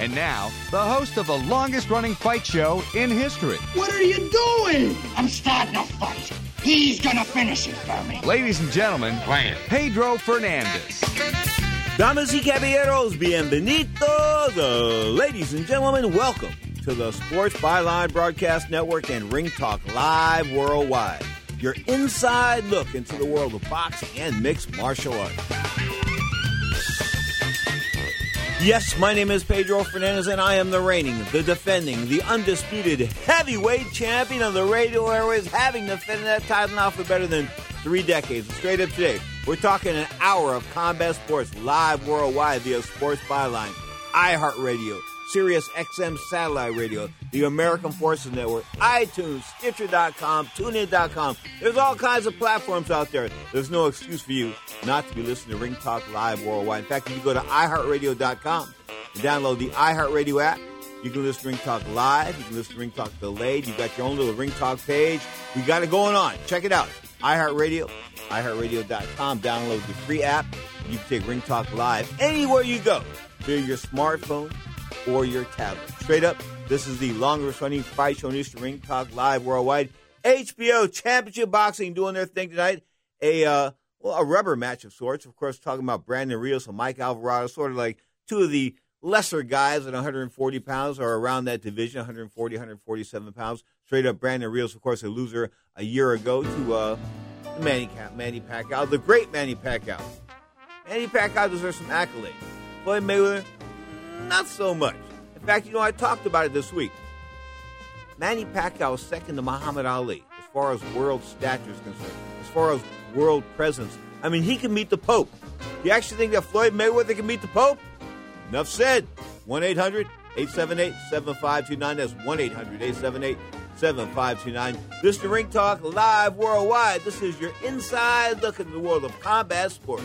And now, the host of the longest running fight show in history. What are you doing? I'm starting a fight. He's gonna finish it for me. Ladies and gentlemen, Plan. Pedro Fernandez. Damas y caballeros, bienvenidos. Uh, ladies and gentlemen, welcome to the Sports Byline Broadcast Network and Ring Talk Live Worldwide. Your inside look into the world of boxing and mixed martial arts. Yes, my name is Pedro Fernandez, and I am the reigning, the defending, the undisputed heavyweight champion of the radio airways, having defended that title now for better than three decades. Straight up today, we're talking an hour of combat sports live worldwide via Sports Byline, iHeartRadio, Sirius XM Satellite Radio, the American Forces Network, iTunes, Stitcher.com, TuneIn.com. There's all kinds of platforms out there. There's no excuse for you not to be listening to Ring Talk Live worldwide. In fact, if you go to iHeartRadio.com and download the iHeartRadio app, you can listen to Ring Talk Live. You can listen to Ring Talk Delayed. You've got your own little Ring Talk page. We got it going on. Check it out. iHeartRadio, iHeartRadio.com. Download the free app. You can take Ring Talk Live anywhere you go via your smartphone or your tablet. Straight up, this is the longest running fight show in Eastern Ring Talk Live worldwide. HBO Championship Boxing doing their thing tonight. A uh, well, a rubber match of sorts. Of course, talking about Brandon Rios and Mike Alvarado, sort of like two of the lesser guys at 140 pounds or around that division, 140, 147 pounds. Straight up, Brandon Rios, of course, a loser a year ago to uh, Manny, Manny Pacquiao, the great Manny Pacquiao. Manny Pacquiao deserves some accolades. Floyd Mayweather, not so much. In fact, you know, I talked about it this week. Manny Pacquiao is second to Muhammad Ali as far as world stature is concerned, as far as world presence. I mean, he can meet the Pope. You actually think that Floyd Mayweather can meet the Pope? Enough said. 1 800 878 7529. That's 1 800 878 7529. This is the Ring Talk live worldwide. This is your inside look into the world of combat sports.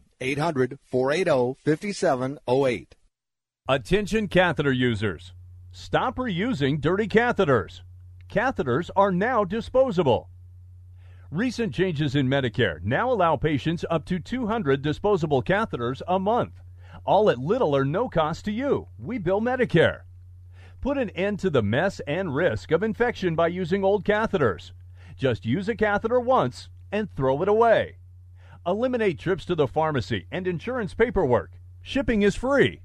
800 480 5708. Attention catheter users. Stop reusing dirty catheters. Catheters are now disposable. Recent changes in Medicare now allow patients up to 200 disposable catheters a month, all at little or no cost to you. We bill Medicare. Put an end to the mess and risk of infection by using old catheters. Just use a catheter once and throw it away. Eliminate trips to the pharmacy and insurance paperwork. Shipping is free.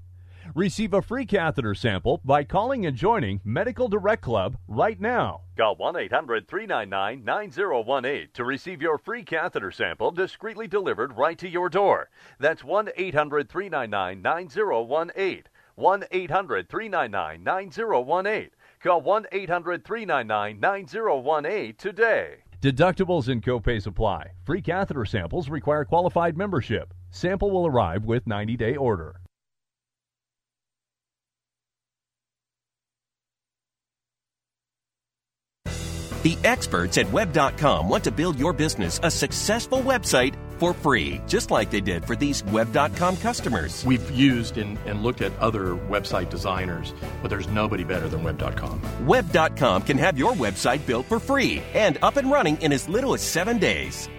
Receive a free catheter sample by calling and joining Medical Direct Club right now. Call 1 800 399 9018 to receive your free catheter sample discreetly delivered right to your door. That's 1 800 399 9018. 1 800 399 9018. Call 1 800 399 9018 today. Deductibles and copays apply. Free catheter samples require qualified membership. Sample will arrive with 90 day order. The experts at web.com want to build your business a successful website for free, just like they did for these web.com customers. We've used and, and looked at other website designers, but there's nobody better than web.com. Web.com can have your website built for free and up and running in as little as seven days.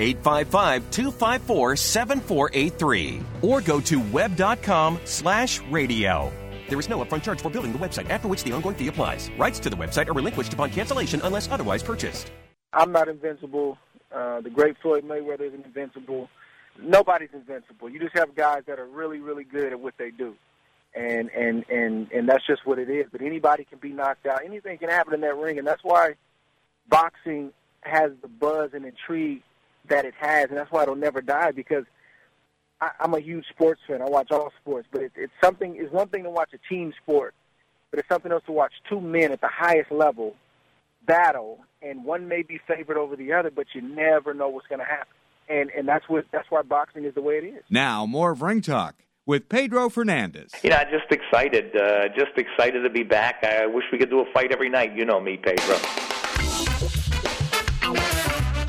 855 254 7483 or go to web.com slash radio. There is no upfront charge for building the website, after which the ongoing fee applies. Rights to the website are relinquished upon cancellation unless otherwise purchased. I'm not invincible. Uh, the great Floyd Mayweather isn't invincible. Nobody's invincible. You just have guys that are really, really good at what they do. And, and, and, and that's just what it is. But anybody can be knocked out. Anything can happen in that ring. And that's why boxing has the buzz and intrigue that it has. And that's why it'll never die because I, I'm a huge sports fan. I watch all sports. But it, it's something, it's one thing to watch a team sport, but it's something else to watch two men at the highest level battle, and one may be favored over the other, but you never know what's going to happen. And and that's what that's why boxing is the way it is. Now more of Ring Talk with Pedro Fernandez. You know, just excited, uh, just excited to be back. I wish we could do a fight every night. You know me, Pedro.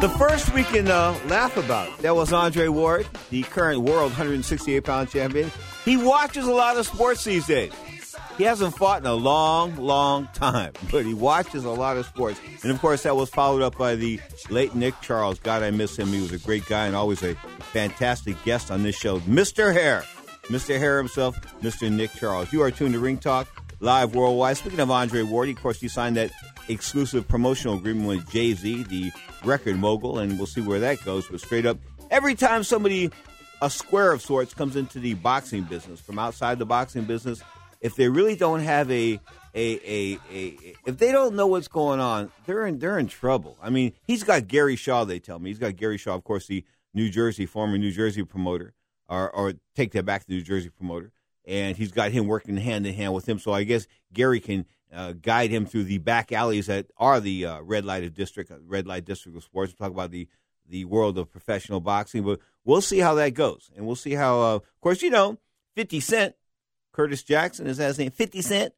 The first we can uh, laugh about that was Andre Ward, the current world 168 pound champion. He watches a lot of sports these days. He hasn't fought in a long, long time, but he watches a lot of sports. And of course, that was followed up by the late Nick Charles. God, I miss him. He was a great guy and always a fantastic guest on this show. Mr. Hair, Mr. Hair himself, Mr. Nick Charles. You are tuned to Ring Talk live worldwide. Speaking of Andre Ward, of course, he signed that exclusive promotional agreement with Jay Z, the record mogul, and we'll see where that goes. But straight up, every time somebody, a square of sorts, comes into the boxing business from outside the boxing business, if they really don't have a a, a, a, if they don't know what's going on, they're in they're in trouble. I mean, he's got Gary Shaw. They tell me he's got Gary Shaw, of course, the New Jersey former New Jersey promoter, or or take that back, the New Jersey promoter, and he's got him working hand in hand with him. So I guess Gary can uh, guide him through the back alleys that are the uh, red light district, uh, red light district of sports. We'll talk about the the world of professional boxing, but we'll see how that goes, and we'll see how. Uh, of course, you know, Fifty Cent Curtis Jackson is his name? Fifty Cent.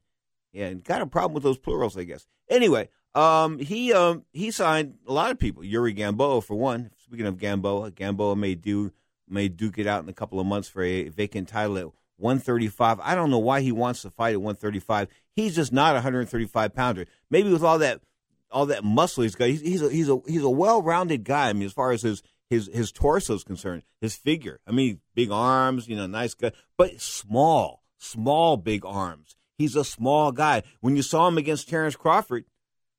Yeah, and got a problem with those plurals, I guess. Anyway, um, he um, he signed a lot of people. Yuri Gamboa for one. Speaking of Gamboa, Gamboa may do may duke it out in a couple of months for a vacant title 135. I don't know why he wants to fight at 135. He's just not a 135 pounder. Maybe with all that all that muscle he's got, he's, he's a he's a he's a well rounded guy. I mean, as far as his his his torso is concerned, his figure. I mean, big arms, you know, nice guy, but small small, big arms. He's a small guy. When you saw him against Terrence Crawford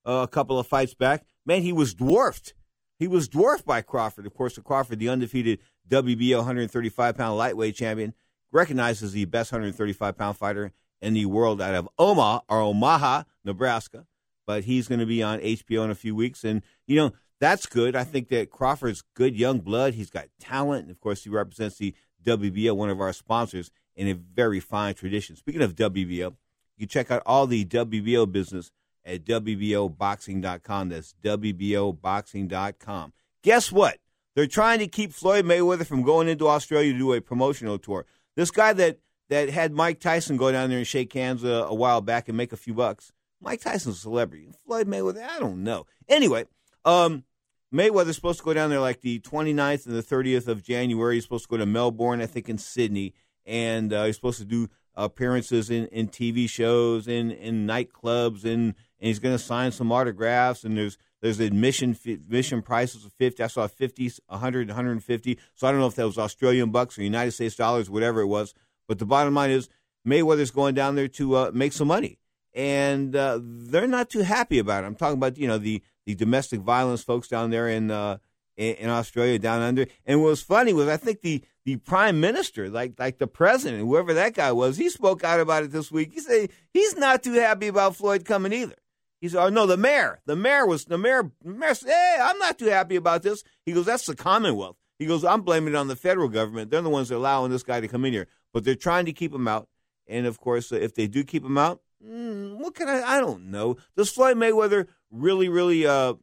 uh, a couple of fights back, man, he was dwarfed. He was dwarfed by Crawford. Of course, the Crawford, the undefeated WBO 135 pound lightweight champion, recognized as the best 135 pound fighter in the world out of Omaha or Omaha, Nebraska. But he's going to be on HBO in a few weeks, and you know that's good. I think that Crawford's good young blood. He's got talent, and of course, he represents the WBO, one of our sponsors in a very fine tradition. Speaking of WBO, you can check out all the WBO business at WBOboxing.com. That's WBOboxing.com. Guess what? They're trying to keep Floyd Mayweather from going into Australia to do a promotional tour. This guy that, that had Mike Tyson go down there and shake hands a, a while back and make a few bucks. Mike Tyson's a celebrity. Floyd Mayweather, I don't know. Anyway, um, Mayweather's supposed to go down there like the 29th and the 30th of January. He's supposed to go to Melbourne, I think, in Sydney and uh, he's supposed to do appearances in, in TV shows, in in nightclubs, and, and he's going to sign some autographs. And there's there's admission admission prices of fifty. I saw 50, 100, 150. So I don't know if that was Australian bucks or United States dollars, whatever it was. But the bottom line is Mayweather's going down there to uh, make some money, and uh, they're not too happy about it. I'm talking about you know the the domestic violence folks down there in uh, in, in Australia down under. And what was funny was I think the the prime minister, like like the president, whoever that guy was, he spoke out about it this week. He said he's not too happy about Floyd coming either. He said, "Oh no, the mayor, the mayor was the mayor. Mayor said, hey, I'm not too happy about this." He goes, "That's the Commonwealth." He goes, I'm blaming it on the federal government. They're the ones that are allowing this guy to come in here, but they're trying to keep him out. And of course, if they do keep him out, mm, what can I? I don't know. Does Floyd Mayweather really, really? Uh,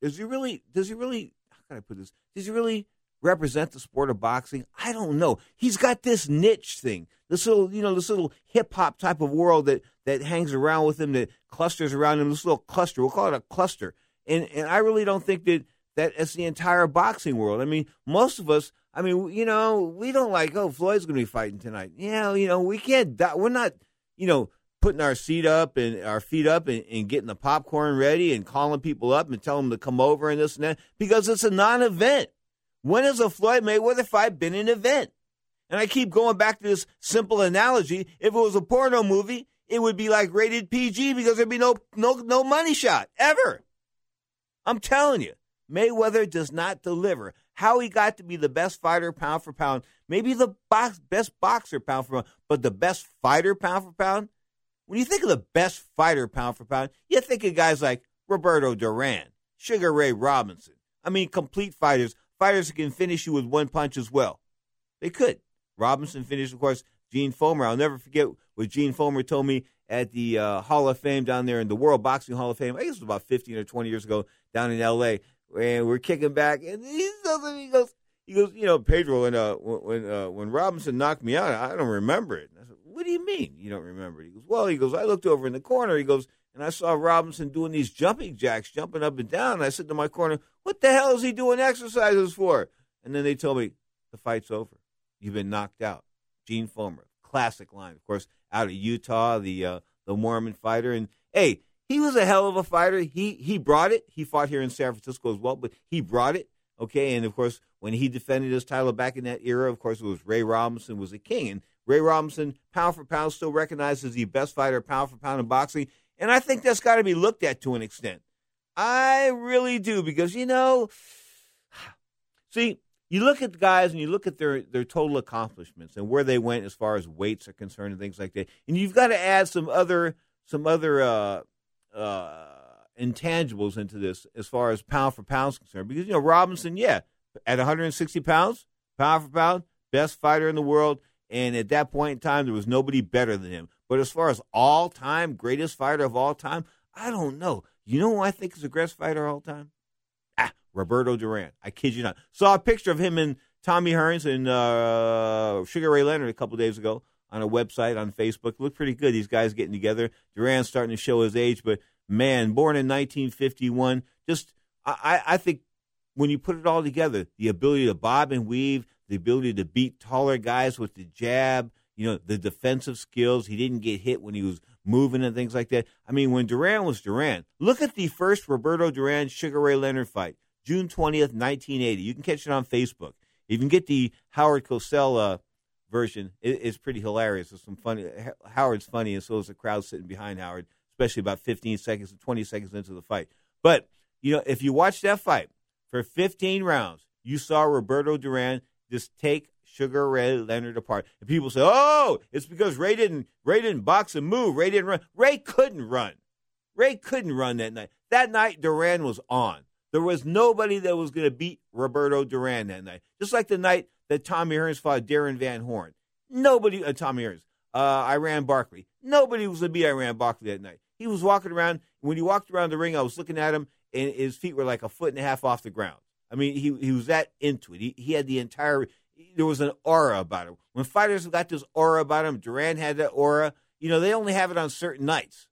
does he really? Does he really? How can I put this? Does he really represent the sport of boxing? I don't know. He's got this niche thing, this little, you know, this little hip hop type of world that that hangs around with him, that clusters around him. This little cluster. We'll call it a cluster. And and I really don't think that that it's the entire boxing world. I mean, most of us. I mean, you know, we don't like, oh, Floyd's going to be fighting tonight. Yeah, you know, we can't. We're not, you know, putting our seat up and our feet up and, and, getting the popcorn ready and calling people up and telling them to come over and this and that because it's a non-event. When has a Floyd Mayweather fight been an event? And I keep going back to this simple analogy. If it was a porno movie, it would be like rated PG because there'd be no no no money shot ever. I'm telling you, Mayweather does not deliver. How he got to be the best fighter pound for pound, maybe the box, best boxer pound for pound, but the best fighter pound for pound. When you think of the best fighter pound for pound, you think of guys like Roberto Duran, Sugar Ray Robinson. I mean, complete fighters, fighters that can finish you with one punch as well. They could. Robinson finished, of course, Gene Fullmer. I'll never forget what Gene Fullmer told me at the uh, Hall of Fame down there in the World Boxing Hall of Fame. I guess it was about 15 or 20 years ago down in L.A. And we're kicking back, and he goes, he goes, you know, Pedro, when uh, when uh, when Robinson knocked me out, I don't remember it. And I said, what do you mean you don't remember it? He goes, well, he goes, I looked over in the corner. He goes, and I saw Robinson doing these jumping jacks, jumping up and down. And I said to my corner, what the hell is he doing exercises for? And then they told me, the fight's over. You've been knocked out. Gene Fullmer, classic line, of course, out of Utah, the uh, the Mormon fighter. And hey, he was a hell of a fighter. He he brought it. He fought here in San Francisco as well, but he brought it. Okay, and of course, when he defended his title back in that era, of course, it was Ray Robinson was a king, and Ray Robinson, pound for pound, still recognized as the best fighter, pound for pound in boxing. And I think that's got to be looked at to an extent. I really do because you know, see, you look at the guys and you look at their their total accomplishments and where they went as far as weights are concerned and things like that, and you've got to add some other some other uh, uh, intangibles into this as far as pound for pound is concerned. Because you know Robinson, yeah, at 160 pounds, pound for pound, best fighter in the world, and at that point in time, there was nobody better than him. But as far as all time greatest fighter of all time, I don't know. You know who I think is the greatest fighter of all time? Roberto Duran. I kid you not. Saw a picture of him and Tommy Hearns and uh, Sugar Ray Leonard a couple days ago on a website on Facebook. Looked pretty good. These guys getting together. Duran's starting to show his age, but man, born in 1951, just I, I think when you put it all together, the ability to bob and weave, the ability to beat taller guys with the jab, you know, the defensive skills. He didn't get hit when he was moving and things like that. I mean, when Duran was Duran, look at the first Roberto Duran Sugar Ray Leonard fight. June 20th, 1980. You can catch it on Facebook. You can get the Howard Cosell version. It, it's pretty hilarious. There's some funny. Howard's funny, and so is the crowd sitting behind Howard, especially about 15 seconds to 20 seconds into the fight. But you know, if you watch that fight for 15 rounds, you saw Roberto Duran just take Sugar Ray Leonard apart. And people say, "Oh, it's because Ray didn't Ray didn't box and move. Ray didn't run. Ray couldn't run. Ray couldn't run that night. That night, Duran was on. There was nobody that was going to beat Roberto Duran that night. Just like the night that Tommy Hearns fought Darrin Van Horn. Nobody, uh, Tommy Hearns, uh, Iran Barkley. Nobody was going to beat Iran Barkley that night. He was walking around. When he walked around the ring, I was looking at him, and his feet were like a foot and a half off the ground. I mean, he he was that into it. He he had the entire. There was an aura about him. When fighters got this aura about him, Duran had that aura. You know, they only have it on certain nights.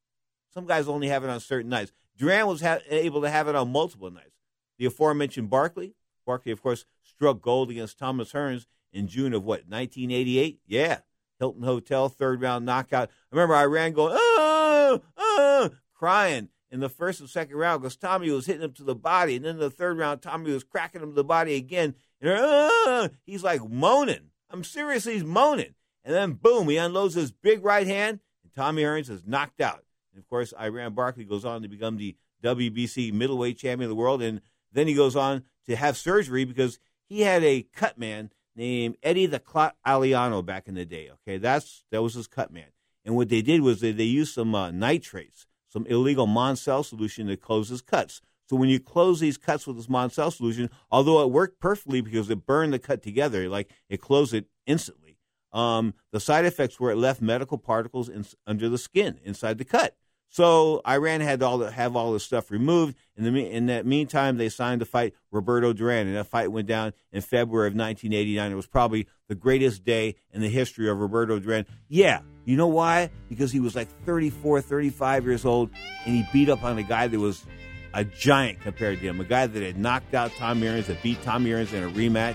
Some guys only have it on certain nights. Duran was ha- able to have it on multiple nights. The aforementioned Barkley, Barkley, of course, struck gold against Thomas Hearns in June of what, 1988? Yeah. Hilton Hotel, third round knockout. I remember Iran going, oh, oh, crying in the first and second round because Tommy was hitting him to the body. And then in the third round, Tommy was cracking him to the body again. And oh, he's like moaning. I'm serious, he's moaning. And then boom, he unloads his big right hand, and Tommy Hearns is knocked out. And of course, Iran Barkley goes on to become the WBC middleweight champion of the world. And then he goes on to have surgery because he had a cut man named Eddie the Clot Aliano back in the day. Okay, that's that was his cut man. And what they did was they, they used some uh, nitrates, some illegal Monsel solution to close his cuts. So when you close these cuts with this Monsel solution, although it worked perfectly because it burned the cut together, like it closed it instantly, um, the side effects were it left medical particles in, under the skin inside the cut. So Iran had all the, have all this stuff removed. In the in that meantime, they signed to fight Roberto Duran, and that fight went down in February of 1989. It was probably the greatest day in the history of Roberto Duran. Yeah, you know why? Because he was like 34, 35 years old, and he beat up on a guy that was a giant compared to him, a guy that had knocked out Tom Hearns, that beat Tom Hearns in a rematch.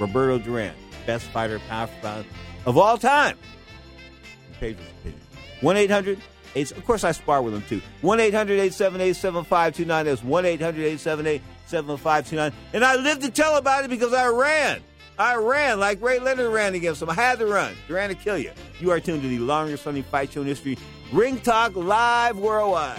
Roberto Duran, best fighter pound for pound of all time. Opinion. 1 800 of course, I spar with them too. 1 800 878 7529. That's 1 800 878 7529. And I lived to tell about it because I ran. I ran like Ray Leonard ran against him. I had to run. He ran to kill you. You are tuned to the longest running fight show in history, Ring Talk Live Worldwide.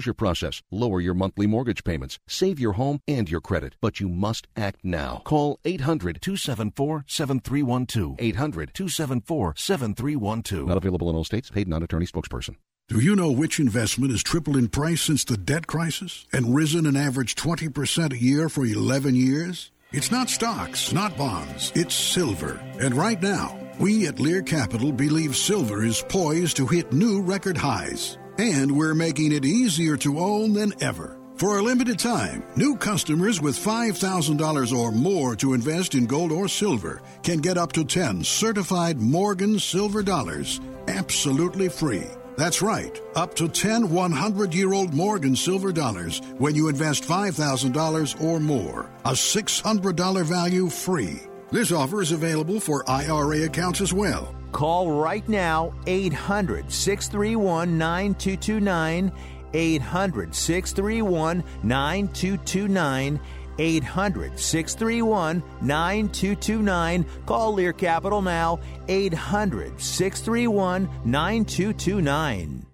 foreclosure process, lower your monthly mortgage payments, save your home and your credit. But you must act now. Call 800 274 7312. 800 274 7312. Not available in all states. Paid non attorney spokesperson. Do you know which investment has tripled in price since the debt crisis and risen an average 20% a year for 11 years? It's not stocks, not bonds, it's silver. And right now, we at Lear Capital believe silver is poised to hit new record highs. And we're making it easier to own than ever. For a limited time, new customers with $5,000 or more to invest in gold or silver can get up to 10 certified Morgan silver dollars absolutely free. That's right, up to 10 100 year old Morgan silver dollars when you invest $5,000 or more. A $600 value free. This offer is available for IRA accounts as well. Call right now 800 631 9229. 800 631 9229. 800 631 9229. Call Lear Capital now. 800 631 9229.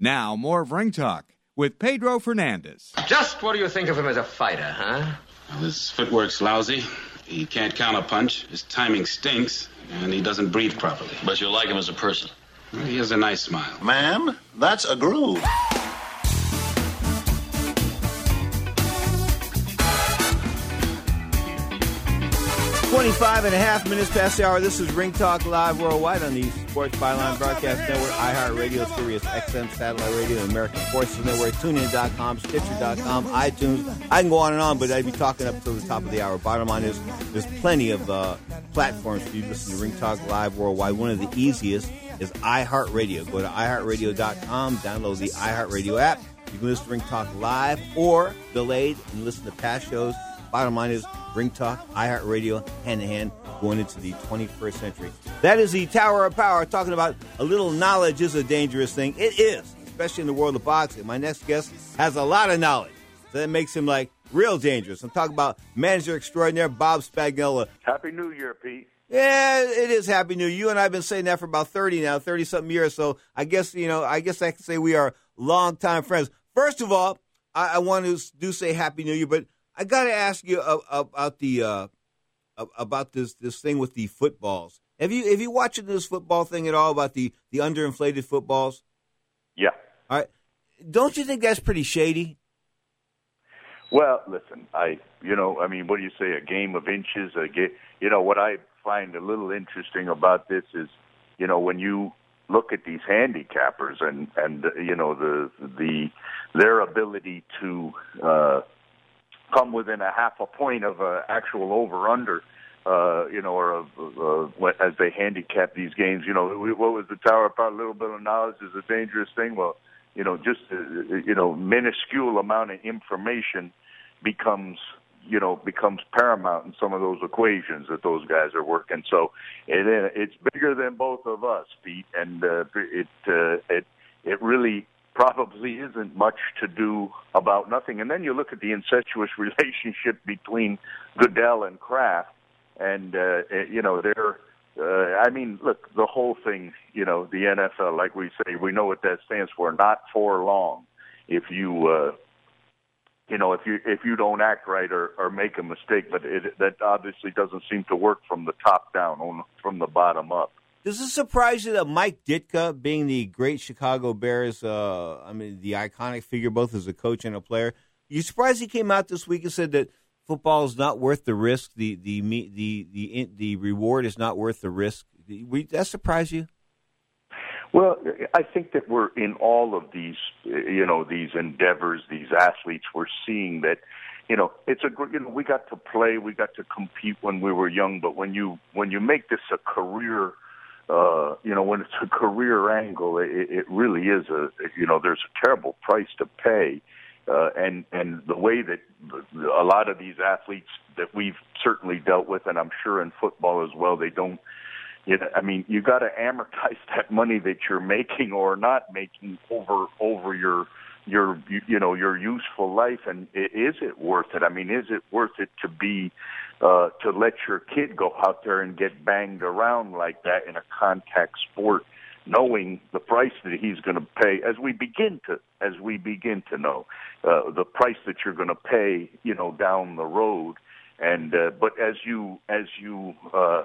Now, more of Ring Talk with Pedro Fernandez. Just what do you think of him as a fighter, huh? Well, his footwork's lousy. He can't counter punch. His timing stinks and he doesn't breathe properly. But you like him as a person. He has a nice smile. Ma'am, that's a groove. 25 and a half minutes past the hour. This is Ring Talk Live Worldwide on the Sports Byline Broadcast Network, iHeartRadio, Sirius XM, Satellite Radio, American Forces Network, TuneIn.com, Stitcher.com, iTunes. I can go on and on, but I'd be talking up to the top of the hour. Bottom line is, there's plenty of uh, platforms for you to listen to Ring Talk Live Worldwide. One of the easiest is iHeartRadio. Go to iHeartRadio.com, download the iHeartRadio app. You can listen to Ring Talk live or delayed and listen to past shows. Bottom line is Ring Talk, iHeartRadio, hand in hand, going into the 21st century. That is the Tower of Power, talking about a little knowledge is a dangerous thing. It is, especially in the world of boxing. My next guest has a lot of knowledge. So that makes him like real dangerous. I'm talking about manager extraordinaire Bob Spagnola. Happy New Year, Pete. Yeah, it is Happy New Year. You and I have been saying that for about 30 now, 30 something years. So I guess, you know, I guess I can say we are longtime friends. First of all, I, I want to do say Happy New Year, but I got to ask you about the uh, about this this thing with the footballs. Have you have you watching this football thing at all about the the underinflated footballs? Yeah. All right. Don't you think that's pretty shady? Well, listen, I you know, I mean, what do you say? A game of inches. A game. You know what I find a little interesting about this is, you know, when you look at these handicappers and and you know the the their ability to uh come within a half a point of a actual over under uh you know or uh, as they handicap these games you know what was the tower about a little bit of knowledge is a dangerous thing? Well you know just uh, you know minuscule amount of information becomes you know becomes paramount in some of those equations that those guys are working. So it it's bigger than both of us Pete and uh, it uh, it it really probably isn't much to do about nothing. And then you look at the incestuous relationship between Goodell and Kraft, and uh, you know they're. Uh, I mean, look, the whole thing. You know, the NFL, like we say, we know what that stands for. Not for long. If you, uh, you know, if you if you don't act right or, or make a mistake, but it, that obviously doesn't seem to work from the top down, on from the bottom up. Does it surprise you that Mike Ditka, being the great Chicago Bears, uh, I mean, the iconic figure both as a coach and a player, you surprised he came out this week and said that football is not worth the risk, the the the the the reward is not worth the risk? That surprise you? Well, I think that we're in all of these, you know, these endeavors, these athletes. We're seeing that, you know, it's a you know we got to play, we got to compete when we were young, but when you when you make this a career uh, you know, when it's a career angle, it, it really is a, you know, there's a terrible price to pay. Uh, and and the way that a lot of these athletes that we've certainly dealt with, and I'm sure in football as well, they don't. You know, I mean, you got to amortize that money that you're making or not making over over your your you know your useful life, and is it worth it? I mean, is it worth it to be uh, to let your kid go out there and get banged around like that in a contact sport, knowing the price that he's going to pay as we begin to as we begin to know uh, the price that you're going to pay, you know, down the road. And uh, but as you as you uh,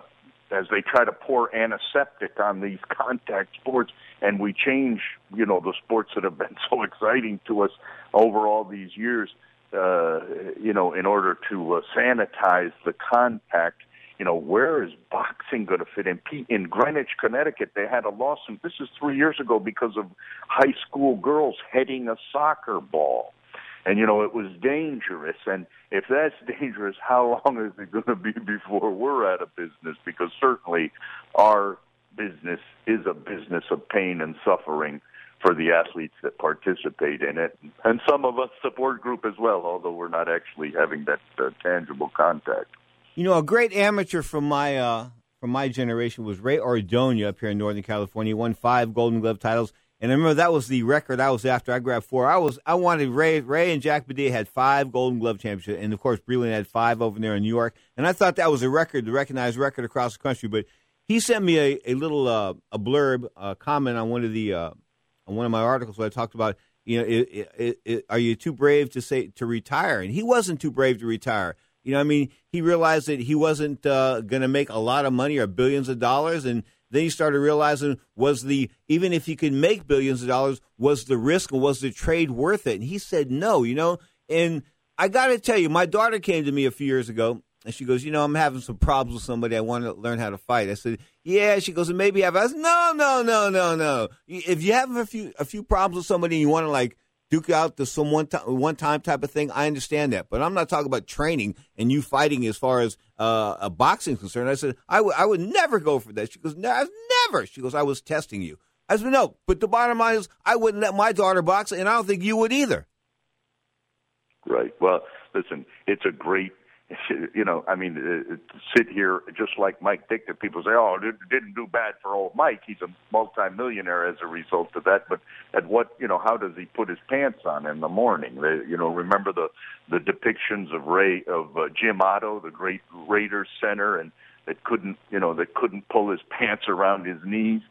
as they try to pour antiseptic on these contact sports, and we change, you know, the sports that have been so exciting to us over all these years uh, you know, in order to uh, sanitize the contact, you know, where is boxing going to fit in? In Greenwich, Connecticut, they had a lawsuit. This is three years ago because of high school girls heading a soccer ball. And, you know, it was dangerous. And if that's dangerous, how long is it going to be before we're out of business? Because certainly our business is a business of pain and suffering for the athletes that participate in it, and some of us support group as well, although we're not actually having that uh, tangible contact. You know, a great amateur from my uh, from my generation was Ray Ordonez up here in Northern California. He won five Golden Glove titles, and I remember that was the record I was after. I grabbed four. I was I wanted Ray Ray and Jack Padilla had five Golden Glove championships, and of course Breland had five over there in New York, and I thought that was a record, the recognized record across the country. But he sent me a, a little uh, a blurb, a comment on one of the uh, on one of my articles where I talked about, you know, it, it, it, are you too brave to say to retire? And he wasn't too brave to retire. You know, I mean, he realized that he wasn't uh, going to make a lot of money or billions of dollars, and then he started realizing was the even if he could make billions of dollars, was the risk and was the trade worth it? And he said no. You know, and I got to tell you, my daughter came to me a few years ago and she goes, you know, I'm having some problems with somebody. I want to learn how to fight. I said, yeah. She goes, maybe have. I said, no, no, no, no, no. If you have a few a few problems with somebody and you want to like duke out to some one time one time type of thing. I understand that, but I'm not talking about training and you fighting as far as uh, a boxing concerned. I said I would would never go for that. She goes, no, never. She goes, I was testing you. I said, no, but the bottom line is, I wouldn't let my daughter box, and I don't think you would either. Right. Well, listen, it's a great you know, I mean, uh, sit here just like Mike Ditka people say, oh, it didn't do bad for old Mike. He's a multimillionaire as a result of that. But at what, you know, how does he put his pants on in the morning? They, you know, remember the the depictions of Ray of uh, Jim Otto, the great Raiders center, and that couldn't, you know, that couldn't pull his pants around his knees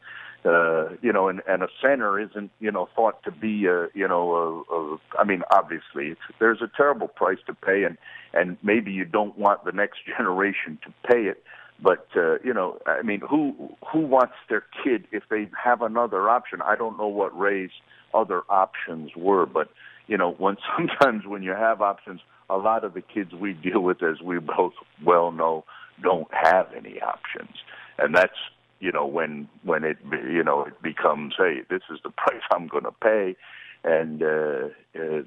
uh, you know, and, and a center isn't, you know, thought to be a, you know, a, a I mean, obviously, it's, there's a terrible price to pay, and and maybe you don't want the next generation to pay it, but uh, you know, I mean, who who wants their kid if they have another option? I don't know what Ray's other options were, but you know, when sometimes when you have options, a lot of the kids we deal with, as we both well know, don't have any options, and that's you know when when it you know it becomes hey this is the price I'm going to pay. And uh, uh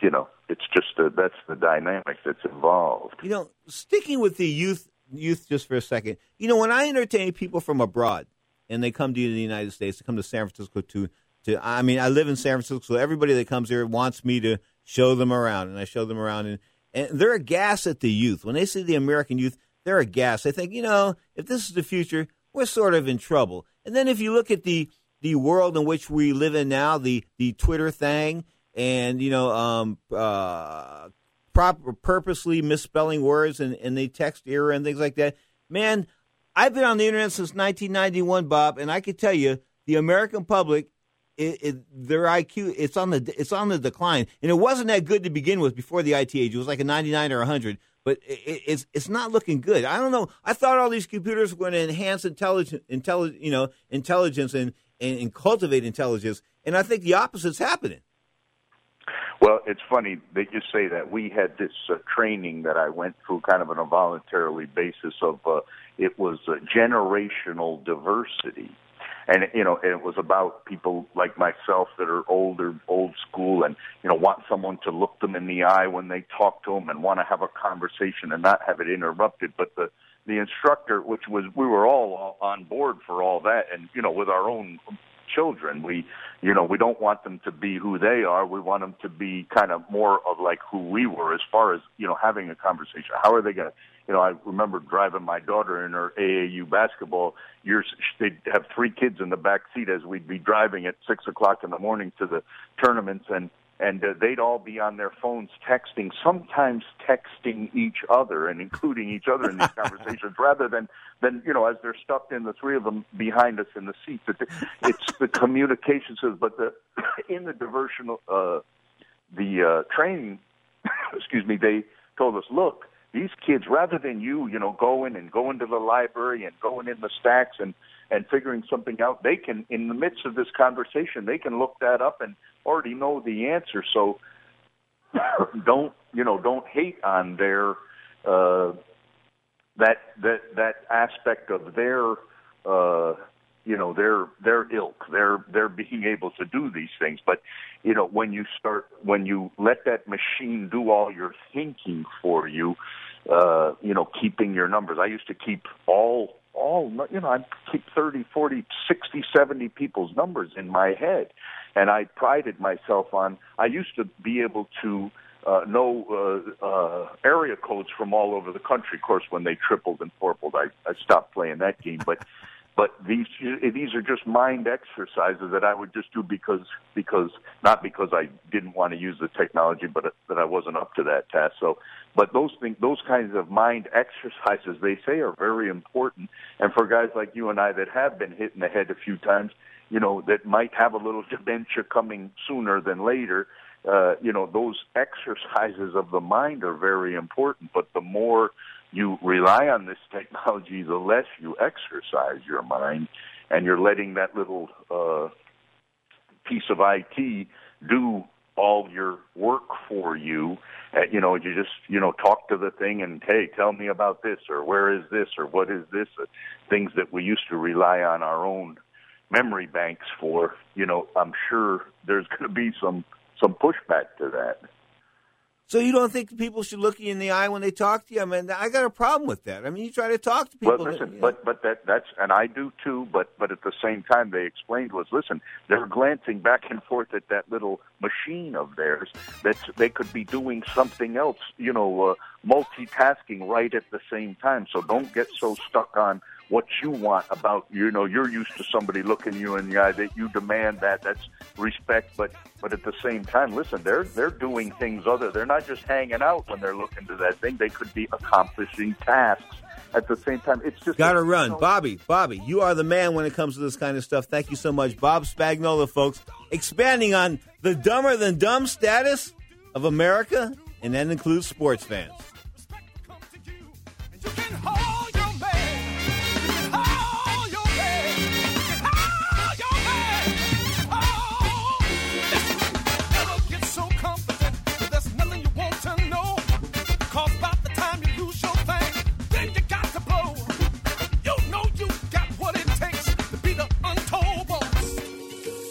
you know it's just a, that's the dynamic that's involved. You know sticking with the youth youth just for a second. You know when I entertain people from abroad and they come to the United States they come to San Francisco to to I mean I live in San Francisco so everybody that comes here wants me to show them around. And I show them around. And and they're aghast at the youth. When they see the American youth they're aghast they think you know if this is the future we're sort of in trouble. And then if you look at the the world in which we live in now, the the Twitter thing, and you know, um, uh, proper, purposely misspelling words and, and the text error and things like that. Man, I've been on the internet since 1991, Bob, and I can tell you, the American public, it, it, their IQ, it's on the it's on the decline, and it wasn't that good to begin with before the IT age. It was like a 99 or 100 but it, it's it's not looking good. I don't know. I thought all these computers were going to enhance intelligence, intelli- you know, intelligence and, and, and cultivate intelligence, and I think the opposite's happening. Well, it's funny that you say that. We had this uh, training that I went through, kind of on a voluntarily basis of uh, it was uh, generational diversity and you know it was about people like myself that are older old school and you know want someone to look them in the eye when they talk to them and want to have a conversation and not have it interrupted. But the the instructor which was we were all on board for all that and you know with our own children we you know we don't want them to be who they are. We want them to be kind of more of like who we were as far as you know having a conversation. How are they going to you know, I remember driving my daughter in her AAU basketball years. They'd have three kids in the back seat as we'd be driving at six o'clock in the morning to the tournaments, and and uh, they'd all be on their phones texting, sometimes texting each other and including each other in these conversations, rather than than you know as they're stuck in the three of them behind us in the seat. It's the communications, but the in the diversional uh, the uh, training, excuse me, they told us, look these kids, rather than you, you know, going and going to the library and going in the stacks and and figuring something out, they can, in the midst of this conversation, they can look that up and already know the answer. So don't, you know, don't hate on their uh, that that that aspect of their uh, you know their their ilk their their being able to do these things but you know when you start when you let that machine do all your thinking for you uh you know keeping your numbers i used to keep all all you know i keep thirty forty sixty seventy people's numbers in my head and i prided myself on i used to be able to uh, know uh, uh, area codes from all over the country. Of course, when they tripled and fourpled, I, I stopped playing that game. But but these these are just mind exercises that I would just do because because not because I didn't want to use the technology, but that I wasn't up to that task. So, but those things, those kinds of mind exercises, they say are very important. And for guys like you and I that have been hit in the head a few times, you know, that might have a little dementia coming sooner than later. Uh, you know, those exercises of the mind are very important. But the more you rely on this technology, the less you exercise your mind, and you're letting that little uh, piece of IT do all your work for you. Uh, you know, you just you know talk to the thing and hey, tell me about this or where is this or what is this? Uh, things that we used to rely on our own memory banks for. You know, I'm sure there's going to be some some pushback to that. So you don't think people should look you in the eye when they talk to you? I mean, I got a problem with that. I mean, you try to talk to people. Well, listen, that, you know, but but that that's and I do too. But but at the same time, they explained was listen, they're glancing back and forth at that little machine of theirs. That they could be doing something else, you know, uh, multitasking right at the same time. So don't get so stuck on what you want about you know you're used to somebody looking you in the eye that you demand that that's respect but but at the same time listen they're they're doing things other they're not just hanging out when they're looking to that thing they could be accomplishing tasks at the same time it's just Got to you run. know, Bobby, Bobby, you are the man when it comes to this kind of stuff. Thank you so much. Bob Spagnola, folks, expanding on the dumber than dumb status of America, and that includes sports fans.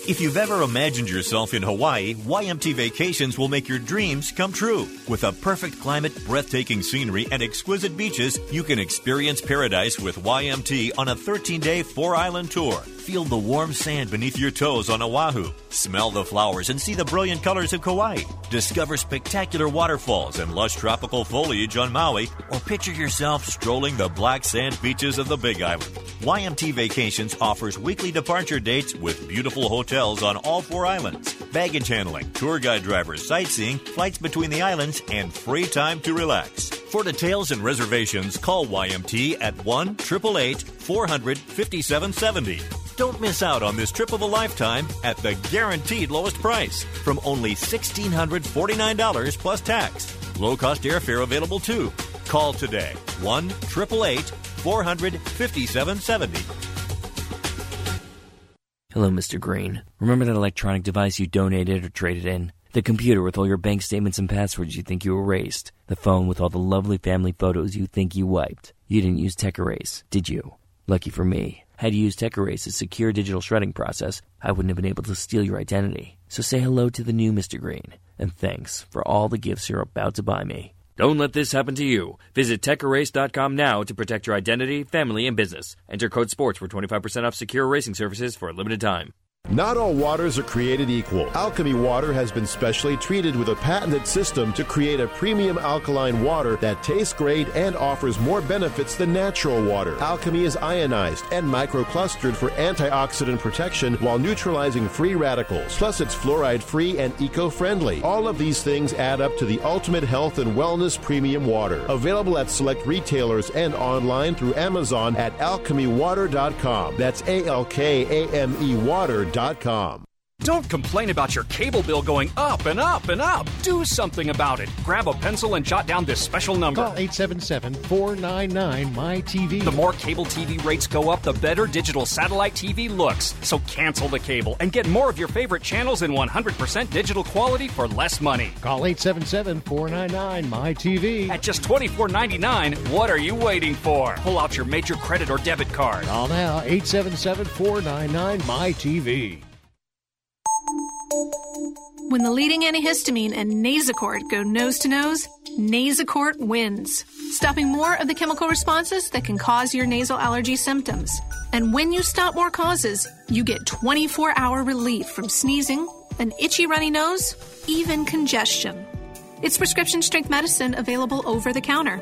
If you've ever imagined yourself in Hawaii, YMT Vacations will make your dreams come true. With a perfect climate, breathtaking scenery, and exquisite beaches, you can experience paradise with YMT on a 13 day four island tour. Feel the warm sand beneath your toes on Oahu. Smell the flowers and see the brilliant colors of Kauai. Discover spectacular waterfalls and lush tropical foliage on Maui, or picture yourself strolling the black sand beaches of the Big Island. YMT Vacations offers weekly departure dates with beautiful hotels on all four islands, baggage handling, tour guide drivers, sightseeing, flights between the islands, and free time to relax. For details and reservations, call YMT at 1 888 400 5770. Don't miss out on this trip of a lifetime at the guaranteed lowest price from only $1,649 plus tax. Low cost airfare available too. Call today 1 888 400 5770. Hello, Mr. Green. Remember that electronic device you donated or traded in? The computer with all your bank statements and passwords you think you erased? The phone with all the lovely family photos you think you wiped? You didn't use Tech Erase, did you? Lucky for me. Had you used Tech Erase's secure digital shredding process, I wouldn't have been able to steal your identity. So say hello to the new Mr. Green, and thanks for all the gifts you're about to buy me. Don't let this happen to you. Visit TechErase.com now to protect your identity, family, and business. Enter code SPORTS for 25% off secure erasing services for a limited time. Not all waters are created equal. Alkame Water has been specially treated with a patented system to create a premium alkaline water that tastes great and offers more benefits than natural water. Alkame is ionized and microclustered for antioxidant protection while neutralizing free radicals. Plus, it's fluoride free and eco friendly. All of these things add up to the ultimate health and wellness premium water. Available at select retailers and online through Amazon at alkamewater.com. That's A L K A M E water.com. Inc.com. Don't complain about your cable bill going up and up and up. Do something about it. Grab a pencil and jot down this special number. Call 877 499 MyTV. The more cable TV rates go up, the better digital satellite TV looks. So cancel the cable and get more of your favorite channels in 100% digital quality for less money. Call 877 499 MyTV. At just $24.99, what are you waiting for? Pull out your major credit or debit card. Call now 877 499 MyTV. When the leading antihistamine and Nasacort go nose to nose, Nasacort wins, stopping more of the chemical responses that can cause your nasal allergy symptoms. And when you stop more causes, you get 24 hour relief from sneezing, an itchy runny nose, even congestion. It's prescription strength medicine available over the counter.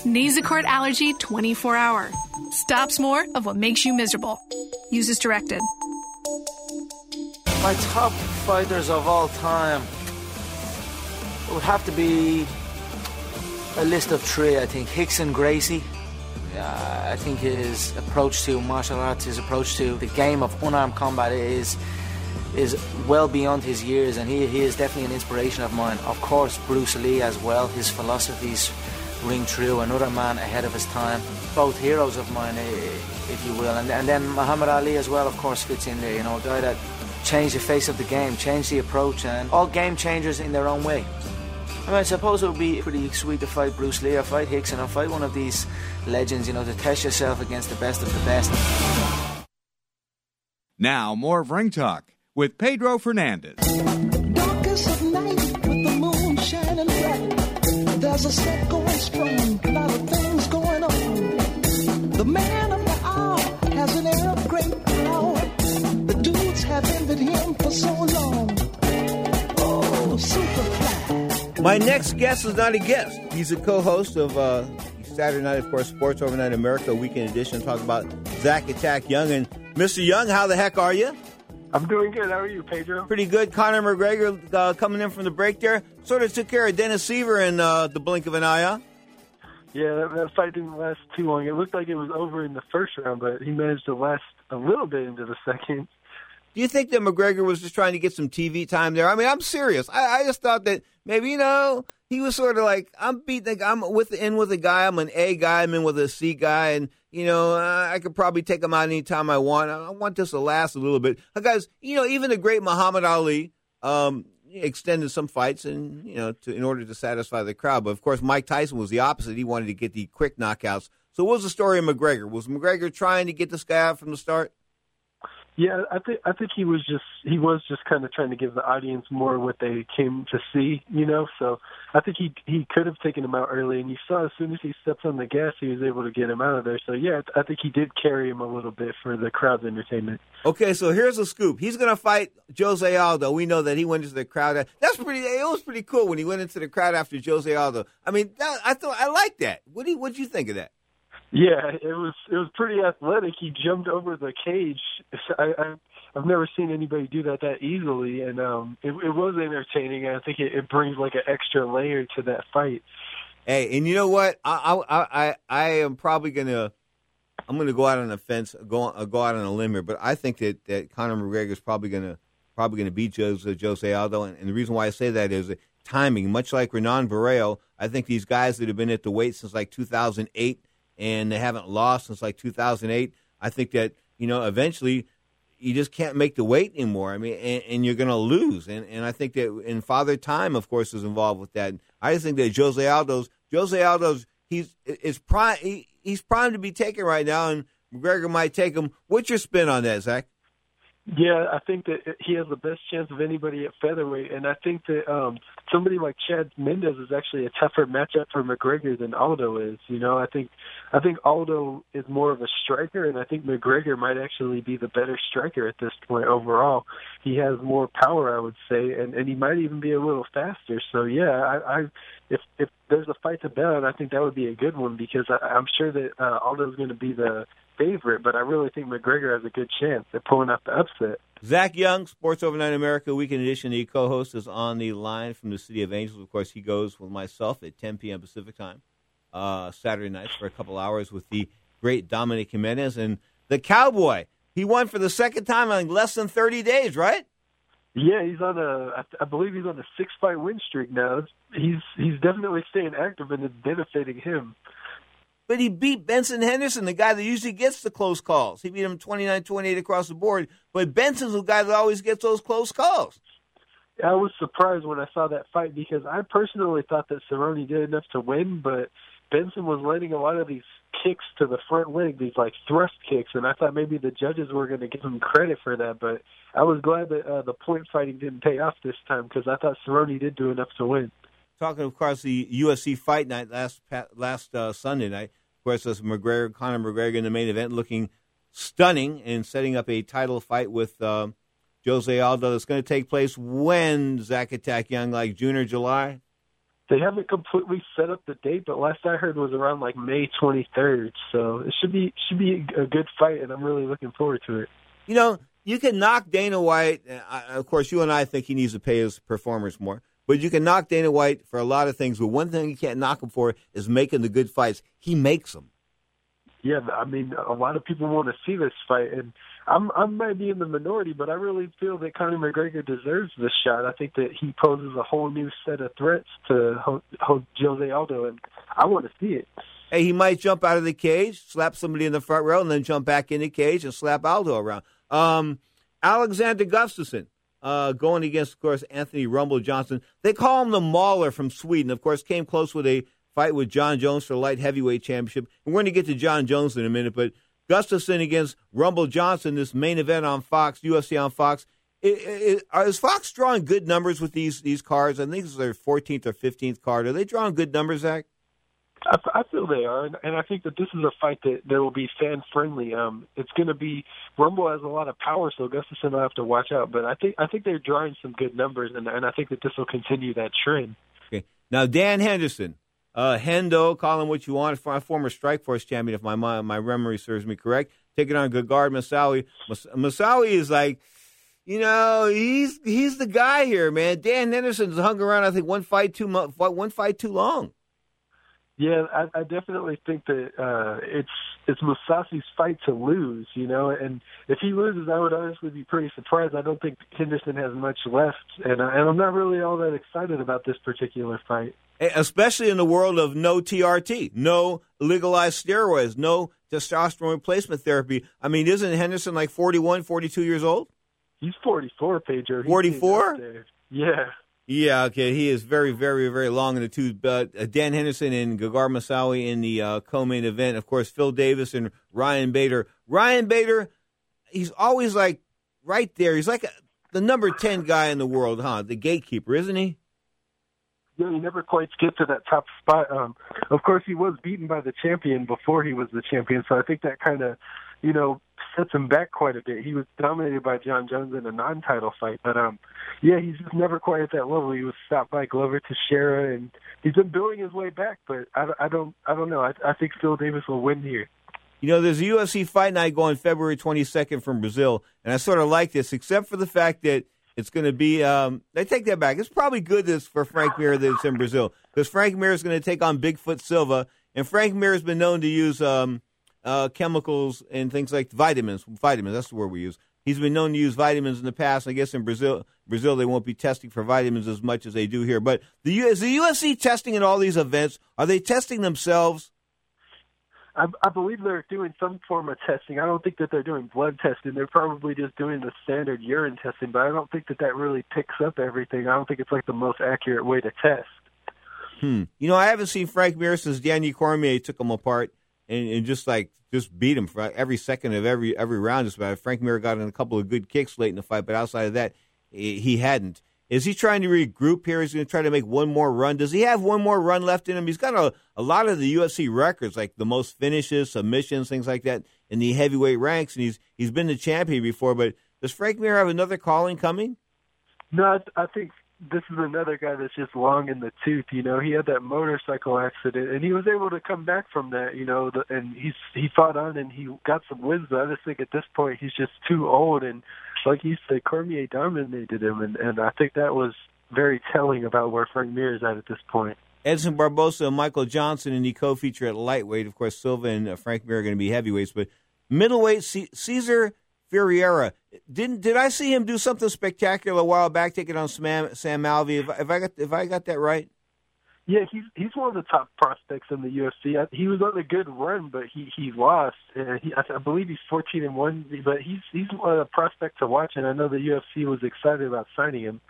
Nasacort Allergy 24 Hour. Stops more of what makes you miserable. Use as directed. My top fighters of all time it would have to be a list of three. I think Rickson Gracie. Uh, I think his approach to martial arts, his approach to the game of unarmed combat is is well beyond his years, and he, he is definitely an inspiration of mine. Of course, Bruce Lee as well. His philosophies ring true. Another man ahead of his time. Both heroes of mine, if you will. And, and then Muhammad Ali as well, of course, fits in there. You know, a guy that change the face of the game, change the approach, and all game changers in their own way. I mean, I suppose it would be pretty sweet to fight Bruce Lee or fight Rickson or fight one of these legends, you know, to test yourself against the best of the best. Now, more of Ring Talk with Pedro Fernandez. There's a set going strong, a lot of things going on. The man My next guest is not a guest. He's a co-host of uh, Saturday Night, of course, Sports Overnight America Weekend Edition. Talk about Zach Attack Young and Mr. Young. How the heck are you? I'm doing good. How are you, Pedro? Pretty good. Conor McGregor uh, coming in from the break there. Sort of took care of Dennis Siver in uh, the blink of an eye. Huh? Yeah, that, that fight didn't last too long. It looked like it was over in the first round, but he managed to last a little bit into the second. Do you think that McGregor was just trying to get some TV time there? I mean, I'm serious. I, I just thought that maybe you know he was sort of like I'm beating. I'm with in with a guy. I'm an A guy. I'm in with a C guy, and you know uh, I could probably take him out anytime I want. I want this to last a little bit, uh, guys. You know, even the great Muhammad Ali um, extended some fights, and you know, to, in order to satisfy the crowd. But of course, Mike Tyson was the opposite. He wanted to get the quick knockouts. So, what was the story of McGregor? Was McGregor trying to get this guy out from the start? Yeah, I think I think he was just he was just kind of trying to give the audience more what they came to see, you know. So I think he he could have taken him out early, and you saw as soon as he stepped on the gas, he was able to get him out of there. So yeah, I think he did carry him a little bit for the crowd's entertainment. Okay, so here's a scoop. He's to fight Jose Aldo. We know that he went into the crowd. That's pretty. It was pretty cool when he went into the crowd after Jose Aldo. I mean, that, I thought I like that. What do you, what do you think of that? Yeah, it was it was pretty athletic. He jumped over the cage. I, I I've never seen anybody do that that easily, and um, it, it was entertaining. I think it, it brings like an extra layer to that fight. Hey, and you know what? I I I, I am probably gonna I'm gonna go out on a fence, go uh, go out on a limb here, but I think that that Conor McGregor is probably gonna probably gonna beat Jose, Jose Aldo, and, and the reason why I say that is timing. Much like Renan Barão, I think these guys that have been at the weight since like 2008 and they haven't lost since like 2008. I think that you know eventually you just can't make the weight anymore. I mean, and, and you're going to lose. And and I think that and Father Time, of course, is involved with that. I just think that Jose Aldo's Jose Aldo's he's is prime he, he's primed to be taken right now, and McGregor might take him. What's your spin on that, Zach? Yeah, I think that he has the best chance of anybody at featherweight, and I think that um somebody like Chad Mendes is actually a tougher matchup for McGregor than Aldo is. You know, I think I think Aldo is more of a striker, and I think McGregor might actually be the better striker at this point overall. He has more power, I would say, and and he might even be a little faster. So yeah, I, I if if there's a fight to bet on, I think that would be a good one because I, I'm sure that uh, Aldo's going to be the favorite, but I really think McGregor has a good chance at pulling off the upset. Zach Young, Sports Overnight America Weekend Edition, the co-host, is on the line from the City of Angels. Of course, he goes with myself at 10 p.m. Pacific time uh, Saturday nights for a couple hours with the great Dominic Jimenez and the Cowboy. He won for the second time in less than 30 days, right? Yeah, he's on a. I believe he's on a six-fight win streak now. He's he's definitely staying active, and it's benefiting him but he beat Benson Henderson, the guy that usually gets the close calls. He beat him 29-28 across the board, but Benson's the guy that always gets those close calls. I was surprised when I saw that fight because I personally thought that Cerrone did enough to win, but Benson was landing a lot of these kicks to the front leg, these like thrust kicks, and I thought maybe the judges were going to give him credit for that. But I was glad that uh, the point fighting didn't pay off this time because I thought Cerrone did do enough to win. Talking, of course, the UFC fight night last last uh, Sunday night. Of course, that's McGregor, Conor McGregor in the main event, looking stunning and setting up a title fight with uh, Jose Aldo. That's going to take place when Zach Attack Young, like June or July. They haven't completely set up the date, but last I heard was around like May 23rd. So it should be should be a good fight, and I'm really looking forward to it. You know, you can knock Dana White. Uh, of course, you and I think he needs to pay his performers more. But you can knock Dana White for a lot of things. But one thing you can't knock him for is making the good fights. He makes them. Yeah, I mean, a lot of people want to see this fight, and I'm I might be in the minority, but I really feel that Conor McGregor deserves this shot. I think that he poses a whole new set of threats to Jose Aldo, and I want to see it. Hey, he might jump out of the cage, slap somebody in the front row, and then jump back in the cage and slap Aldo around. Um, Alexander Gustafsson, uh, going against, of course, Anthony Rumble Johnson. They call him the Mauler from Sweden. Of course, came close with a fight with Jon Jones for the light heavyweight championship. And we're going to get to Jon Jones in a minute, but Gustafsson against Rumble Johnson, this main event on Fox, UFC on Fox. Is, is Fox drawing good numbers with these these cards? I think this is their 14th or 15th card. Are they drawing good numbers, Zach? I, I feel they are, and, and I think that this is a fight that, that will be fan friendly. Um, it's going to be Rumble has a lot of power, so Gustafsson will have to watch out. But I think I think they're drawing some good numbers, and, and I think that this will continue that trend. Okay, now Dan Henderson, uh, Hendo, call him what you want, former Strikeforce champion, if my my memory serves me correct, taking on Gegard Mousasi. Mousasi is like. You know, he's he's the guy here, man. Dan Henderson's hung around. I think one fight too much, one fight too long. Yeah, I, I definitely think that uh, it's it's Mousasi's fight to lose, you know. And if he loses, I would honestly be pretty surprised. I don't think Henderson has much left, and, uh, and I'm not really all that excited about this particular fight. Especially in the world of no TRT, no legalized steroids, no testosterone replacement therapy. I mean, isn't Henderson like 41, 42 years old? He's 44, Pedro. 44? Yeah. Yeah, okay. He is very, very, very long in the tooth. But uh, Dan Henderson and Gegard Mousasi in the uh, co-main event. Of course, Phil Davis and Ryan Bader. Ryan Bader, he's always like right there. He's like a, the number ten guy in the world, huh? The gatekeeper, isn't he? Yeah, he never quite gets to that top spot. Um, of course, he was beaten by the champion before he was the champion, so I think that kind of, you know, sets him back quite a bit. He was dominated by Jon Jones in a non-title fight, but um, yeah, he's just never quite at that level. He was stopped by Glover Teixeira, and he's been building his way back. But I, I don't, I don't know. I, I think Phil Davis will win here. You know, there's a UFC fight night going February 22nd from Brazil, and I sort of like this, except for the fact that it's going to be. Um, I take that back. It's probably good this for Frank Mir that it's in Brazil because Frank Mir is going to take on Bigfoot Silva, and Frank Mir has been known to use um, uh, chemicals and things like vitamins. Vitamins, that's the word we use. He's been known to use vitamins in the past. I guess in Brazil, Brazil they won't be testing for vitamins as much as they do here. But the is the UFC testing at all these events? Are they testing themselves? I, I believe they're doing some form of testing. I don't think that they're doing blood testing. They're probably just doing the standard urine testing, but I don't think that that really picks up everything. I don't think it's like the most accurate way to test. Hmm. You know, I haven't seen Frank Mir since Daniel Cormier took him apart and, and just like just beat him for every second of every every round. Just about Frank Mir got in a couple of good kicks late in the fight, but outside of that, he hadn't. Is he trying to regroup here? Is he going to try to make one more run? Does he have one more run left in him? He's got a, a lot of the UFC records, like the most finishes, submissions, things like that, in the heavyweight ranks, and he's he's been the champion before. But does Frank Mir have another calling coming? No, I, I think this is another guy that's just long in the tooth. You know, he had that motorcycle accident, and he was able to come back from that. You know, the, and he's he fought on and he got some wins. But I just think at this point he's just too old, and like you said, Cormier dominated him, and and I think that was very telling about where Frank Mir is at at this point. Edson Barboza and Michael Johnson and he co-feature at lightweight. Of course, Silva and uh, Frank Mir are going to be heavyweights, but middleweight C- Cezar Ferreira. Didn't did I see him do something spectacular a while back, taking on Sam, Sam Alvey? If, if I got if I got that right? Yeah, he's he's one of the top prospects in the UFC. He was on a good run, but he he lost. And he, I believe he's fourteen and one, but he's he's a prospect to watch. And I know the UFC was excited about signing him.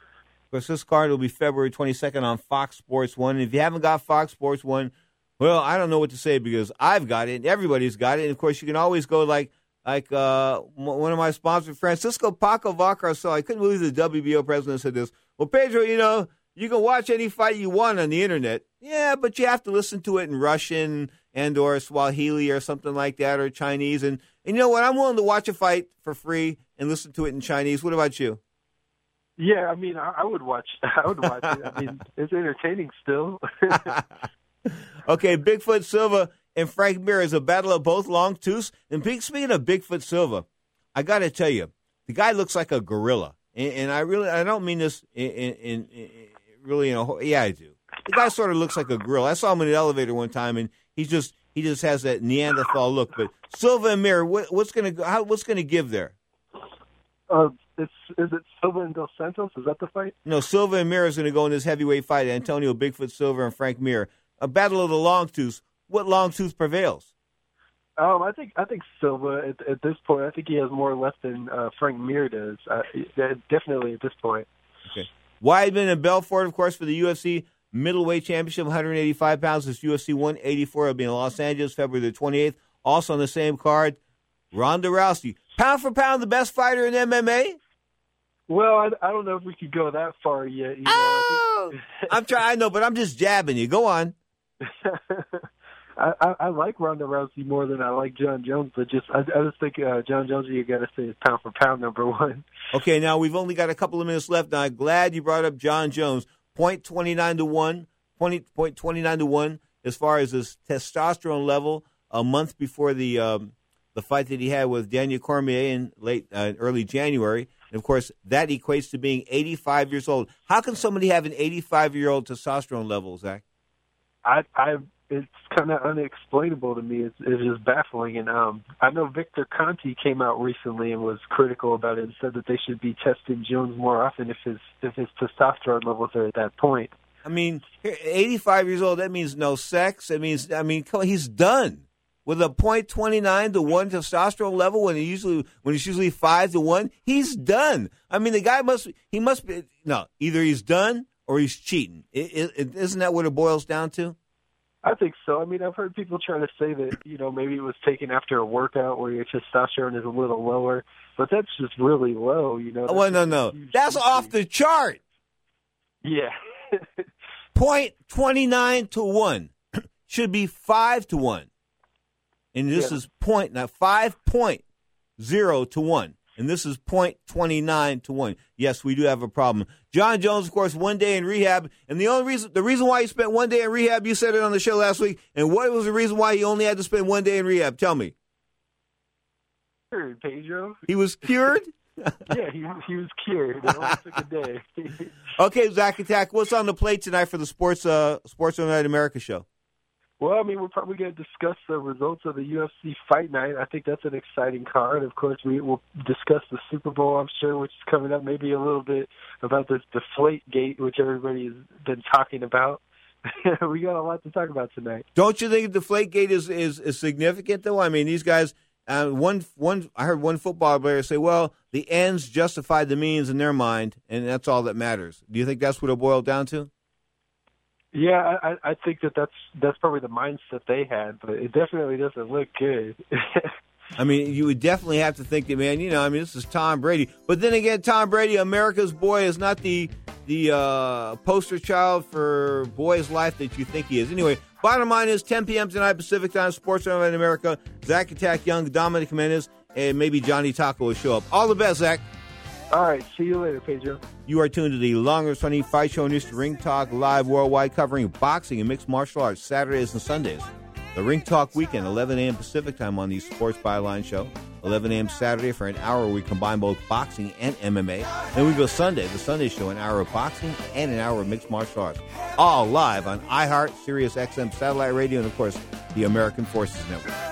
Of course, this card will be February twenty second on Fox Sports One. If you haven't got Fox Sports One, well, I don't know what to say because I've got it. Everybody's got it. And of course, you can always go like like uh, one of my sponsors, Francisco Paco. So I couldn't believe the WBO president said this. Well, Pedro, you know, you can watch any fight you want on the internet. Yeah, but you have to listen to it in Russian and or Swahili or something like that or Chinese. And, and you know what? I'm willing to watch a fight for free and listen to it in Chinese. What about you? Yeah, I mean, I, I would watch. I would watch it. I mean, it's entertaining still. okay, Bigfoot Silva and Frank Mir is a battle of both long tooths. And speaking of Bigfoot Silva, I got to tell you, the guy looks like a gorilla, and, and I really I don't mean this in, in, in really in a yeah I do. The guy sort of looks like a gorilla. I saw him in an elevator one time, and he just he just has that Neanderthal look. But Silva and Mir, what, what's going to how what's going to give there? Uh, it's is it Silva and Dos Santos? Is that the fight? No, Silva and Mir is going to go in this heavyweight fight. Antonio Bigfoot Silva and Frank Mir, a battle of the long tooths what long tooth prevails? Um, I think I think Silva at, at, this point. I think he has more left than uh, Frank Mir does. Uh, definitely at this point. Okay. Weidman and Belfort, of course, for the UFC middleweight championship, 185 pounds. This UFC 184 will be in Los Angeles, February the 28th. Also on the same card, Ronda Rousey, pound for pound, the best fighter in MMA. Well, I, I don't know if we could go that far yet. You know, oh, I'm trying. I know, but I'm just jabbing you. Go on. I, I, I like Ronda Rousey more than I like Jon Jones, but just I, I just think uh, Jon Jones, you got to say is pound for pound number one. Okay, now we've only got a couple of minutes left. Now, I'm glad you brought up Jon Jones. Point twenty nine to one. Twenty point twenty nine to one as far as his testosterone level a month before the um, the fight that he had with Daniel Cormier in late uh, early January. And of course, that equates to being 85 years old. How can somebody have an 85 year old testosterone level, Zach? I, I, it's kind of unexplainable to me. It's, it's just baffling. And um, I know Victor Conte came out recently and was critical about it and said that they should be testing Jones more often if his if his testosterone levels are at that point. I mean, 85 years old. That means no sex. It means I mean, he's done with a point twenty nine to one testosterone level when he usually when it's usually five to one, he's done. I mean, the guy must he must be no either he's done or he's cheating. is isn't that what it boils down to? I think so. I mean, I've heard people trying to say that you know maybe it was taken after a workout where your testosterone is a little lower, but that's just really low. You know. Oh, well, no, no, that's off the chart. Yeah. point twenty nine to one should be five to one and this yeah. is point now five point zero to one, and this is point twenty nine to one. Yes, we do have a problem. Jon Jones, of course, one day in rehab, and the only reason the reason why he spent one day in rehab, you said it on the show last week, and what was the reason why he only had to spend one day in rehab? Tell me. Cured, Pedro. He was cured. yeah, he he was cured. It only took a day. okay, Zach Attack, what's on the plate tonight for the Sports uh, Sports Night America show? Well, I mean, we're probably going to discuss the results of the UFC Fight Night. I think that's an exciting card. Of course, we will discuss the Super Bowl, I'm sure, which is coming up. Maybe a little bit about this Deflate Gate, which everybody's been talking about. we got a lot to talk about tonight. Don't you think Deflate Gate is, is, is significant, though? I mean, these guys. Uh, one, one. I heard one football player say, "Well, the ends justify the means in their mind, and that's all that matters." Do you think that's what it boiled down to? Yeah, I, I think that that's that's probably the mindset they had, but it definitely doesn't look good. I mean, you would definitely have to think that, man. You know, I mean, this is Tom Brady, but then again, Tom Brady, America's boy, is not the the uh, poster child for boy's life that you think he is. Anyway, bottom line is 10 p.m. tonight Pacific Time, Sports Night in America. Zach Attack Young, Dominic Menez, and maybe Johnny Taco will show up. All the best, Zach. All right. See you later, Pedro. You are tuned to the longest running fight show history, Ring Talk Live Worldwide, covering boxing and mixed martial arts Saturdays and Sundays. The Ring Talk Weekend, 11 a.m. Pacific time on the Sports Byline Show. 11 a.m. Saturday for an hour we combine both boxing and MMA. Then we go Sunday, the Sunday Show, an hour of boxing and an hour of mixed martial arts. All live on iHeart, Sirius XM Satellite Radio, and of course, the American Forces Network.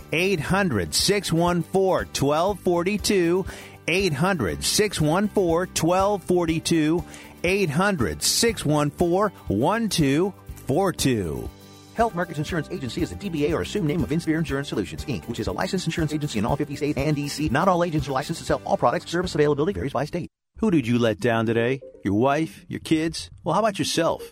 800 614 1242. 800 614 1242. 800 614 1242. Health Markets Insurance Agency is a DBA or assumed name of Insphere Insurance Solutions, Inc., which is a licensed insurance agency in all 50 states and D.C. Not all agents are licensed to sell all products. Service availability varies by state. Who did you let down today? Your wife? Your kids? Well, how about yourself?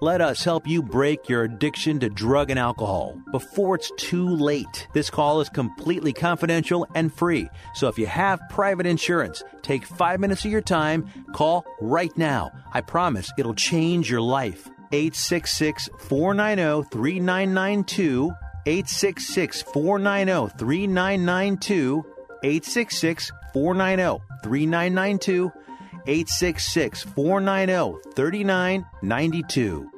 Let us help you break your addiction to drug and alcohol before it's too late. This call is completely confidential and free. So if you have private insurance, take five minutes of your time, call right now. I promise it'll change your life. 866 490 3992. 866 490 3992. 866 490 3992. 866 490 3992.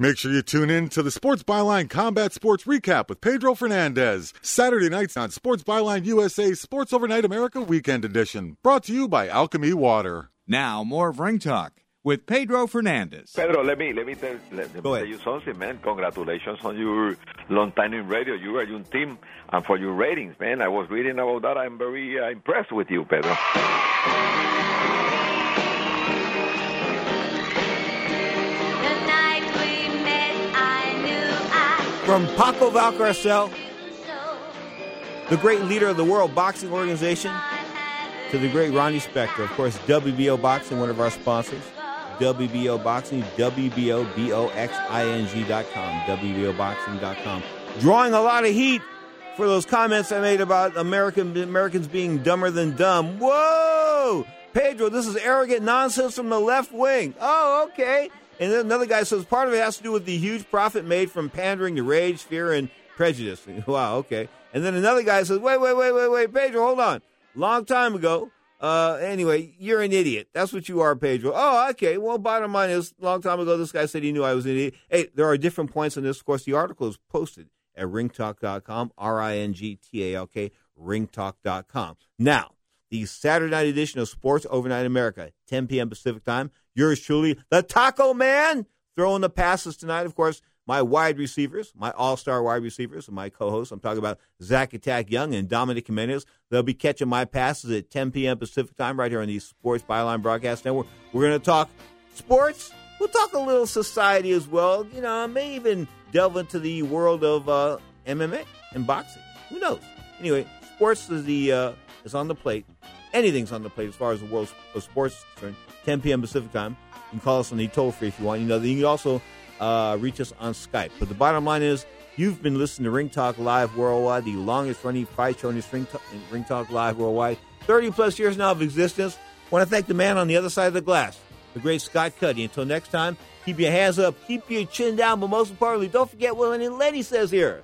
Make sure you tune in to the Sports Byline Combat Sports Recap with Pedro Fernandez. Saturday nights on Sports Byline USA Sports Overnight America Weekend Edition. Brought to you by Alkame Water. Now, more of Ring Talk with Pedro Fernandez. Pedro, let me let me tell, let me tell you something, man. Congratulations on your long time in radio. You are your team, and for your ratings, man. I was reading about that. I'm very uh, impressed with you, Pedro. From Paco Valcarcel, the great leader of the World Boxing Organization, to the great Ronnie Spector. Of course, WBO Boxing, one of our sponsors. WBO Boxing, WBOBOXING.com, WBOBoxing.com. Drawing a lot of heat for those comments I made about American Americans being dumber than dumb. Whoa! Pedro, this is arrogant nonsense from the left wing. Oh, okay. And then another guy says part of it has to do with the huge profit made from pandering to rage, fear, and prejudice. Wow, okay. And then another guy says, wait, wait, wait, wait, wait, Pedro, hold on. Long time ago. Uh, anyway, you're an idiot. That's what you are, Pedro. Oh, okay. Well, bottom line is, long time ago, this guy said he knew I was an idiot. Hey, there are different points on this. Of course, the article is posted at ringtalk.com, R-I-N-G-T-A-L-K, ringtalk.com. Now, the Saturday night edition of Sports Overnight America, 10 p.m. Pacific time. Yours truly, the Taco Man, throwing the passes tonight. Of course, my wide receivers, my all-star wide receivers, and my co-hosts. I'm talking about Zach Attack Young and Dominic Jimenez. They'll be catching my passes at 10 p.m. Pacific time right here on the Sports Byline Broadcast Network. We're going to talk sports. We'll talk a little society as well. You know, I may even delve into the world of uh, MMA and boxing. Who knows? Anyway, sports is the uh, is on the plate. Anything's on the plate as far as the world of sports is concerned. 10 p.m. Pacific time. You can call us on the toll free if you want. You know, you can also uh, reach us on Skype. But the bottom line is, you've been listening to Ring Talk Live Worldwide, the longest running fight show in this Ring, Talk, Ring Talk Live Worldwide. 30 plus years now of existence. Want to thank the man on the other side of the glass, the great Scott Cuddy. Until next time, keep your hands up, keep your chin down, but most importantly, don't forget what Lenny says here.